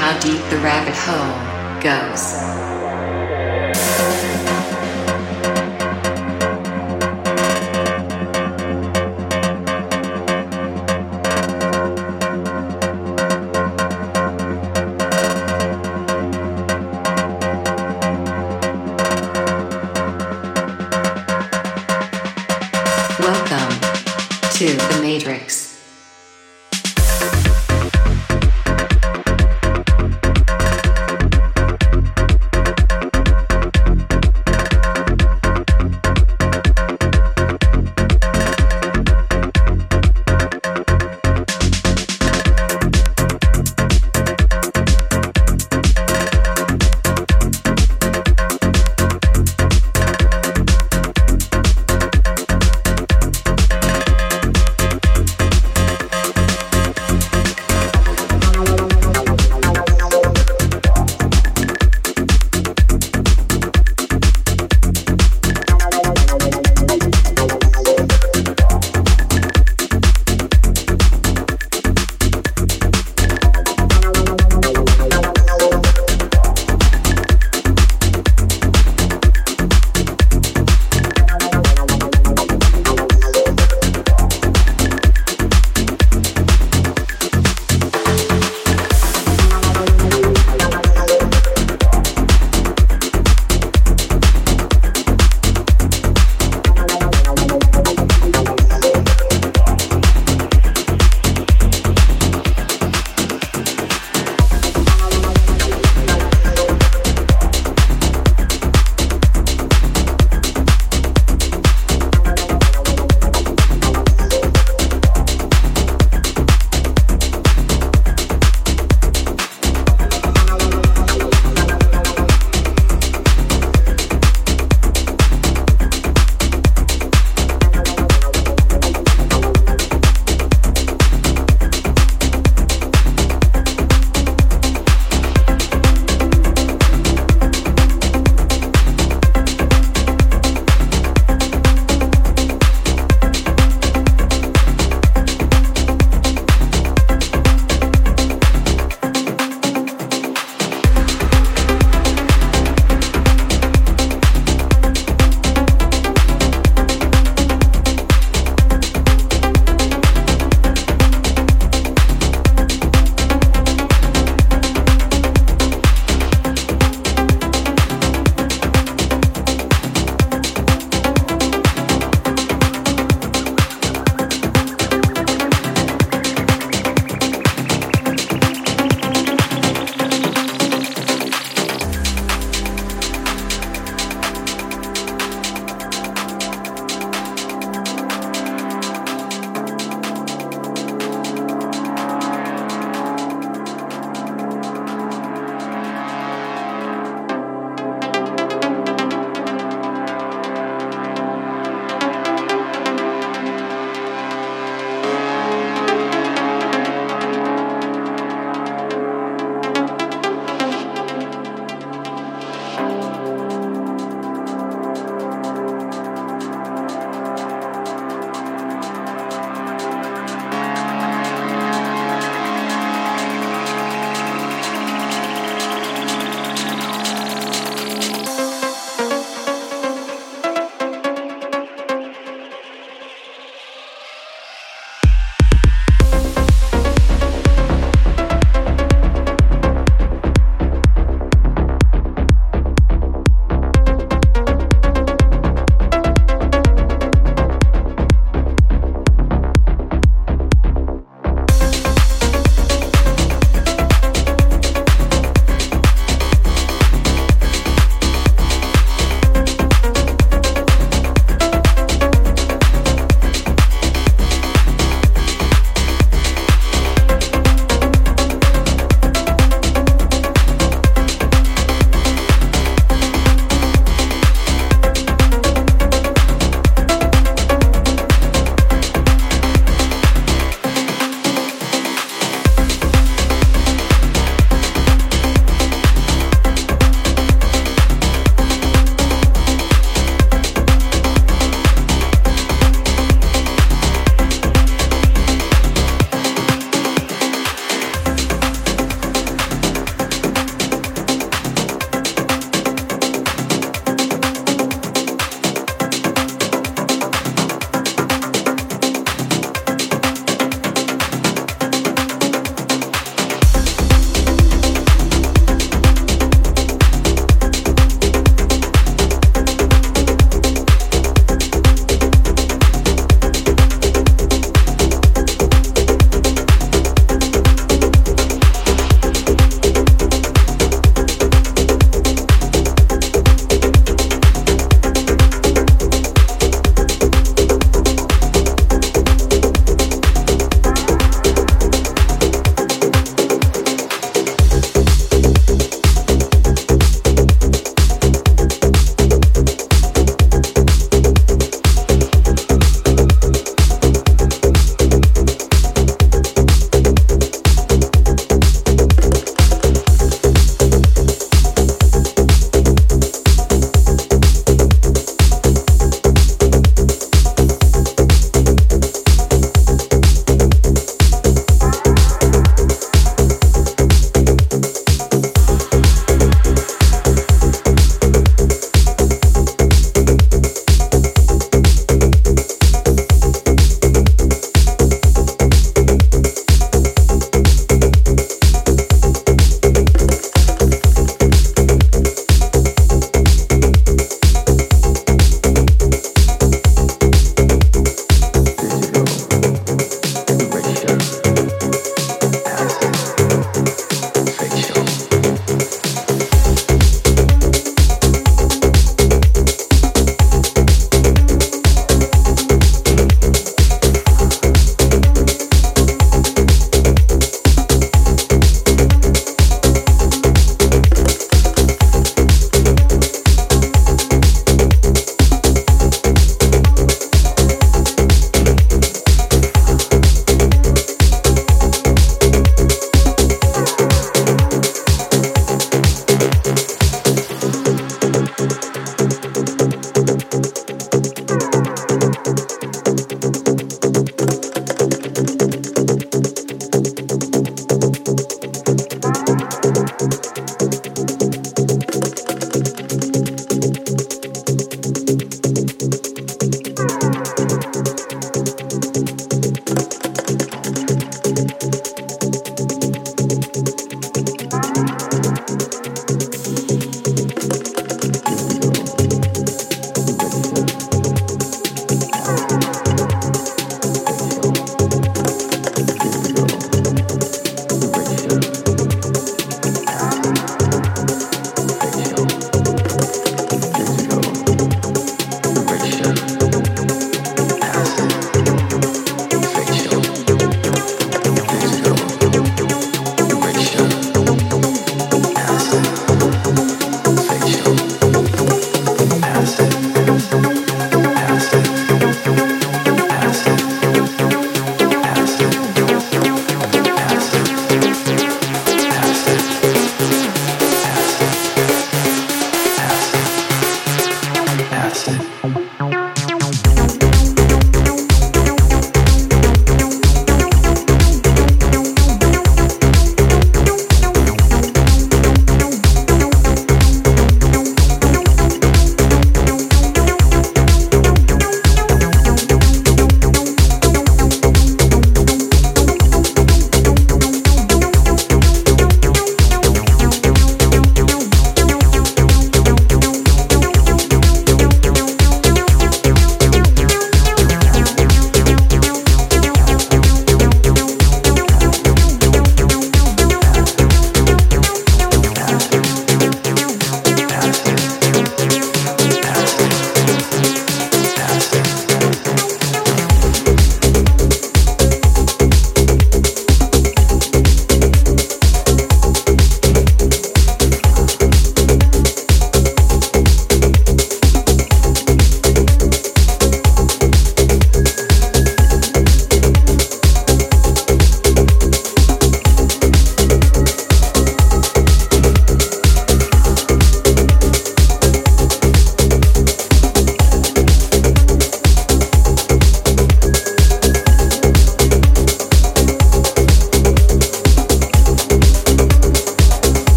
how deep the rabbit hole goes.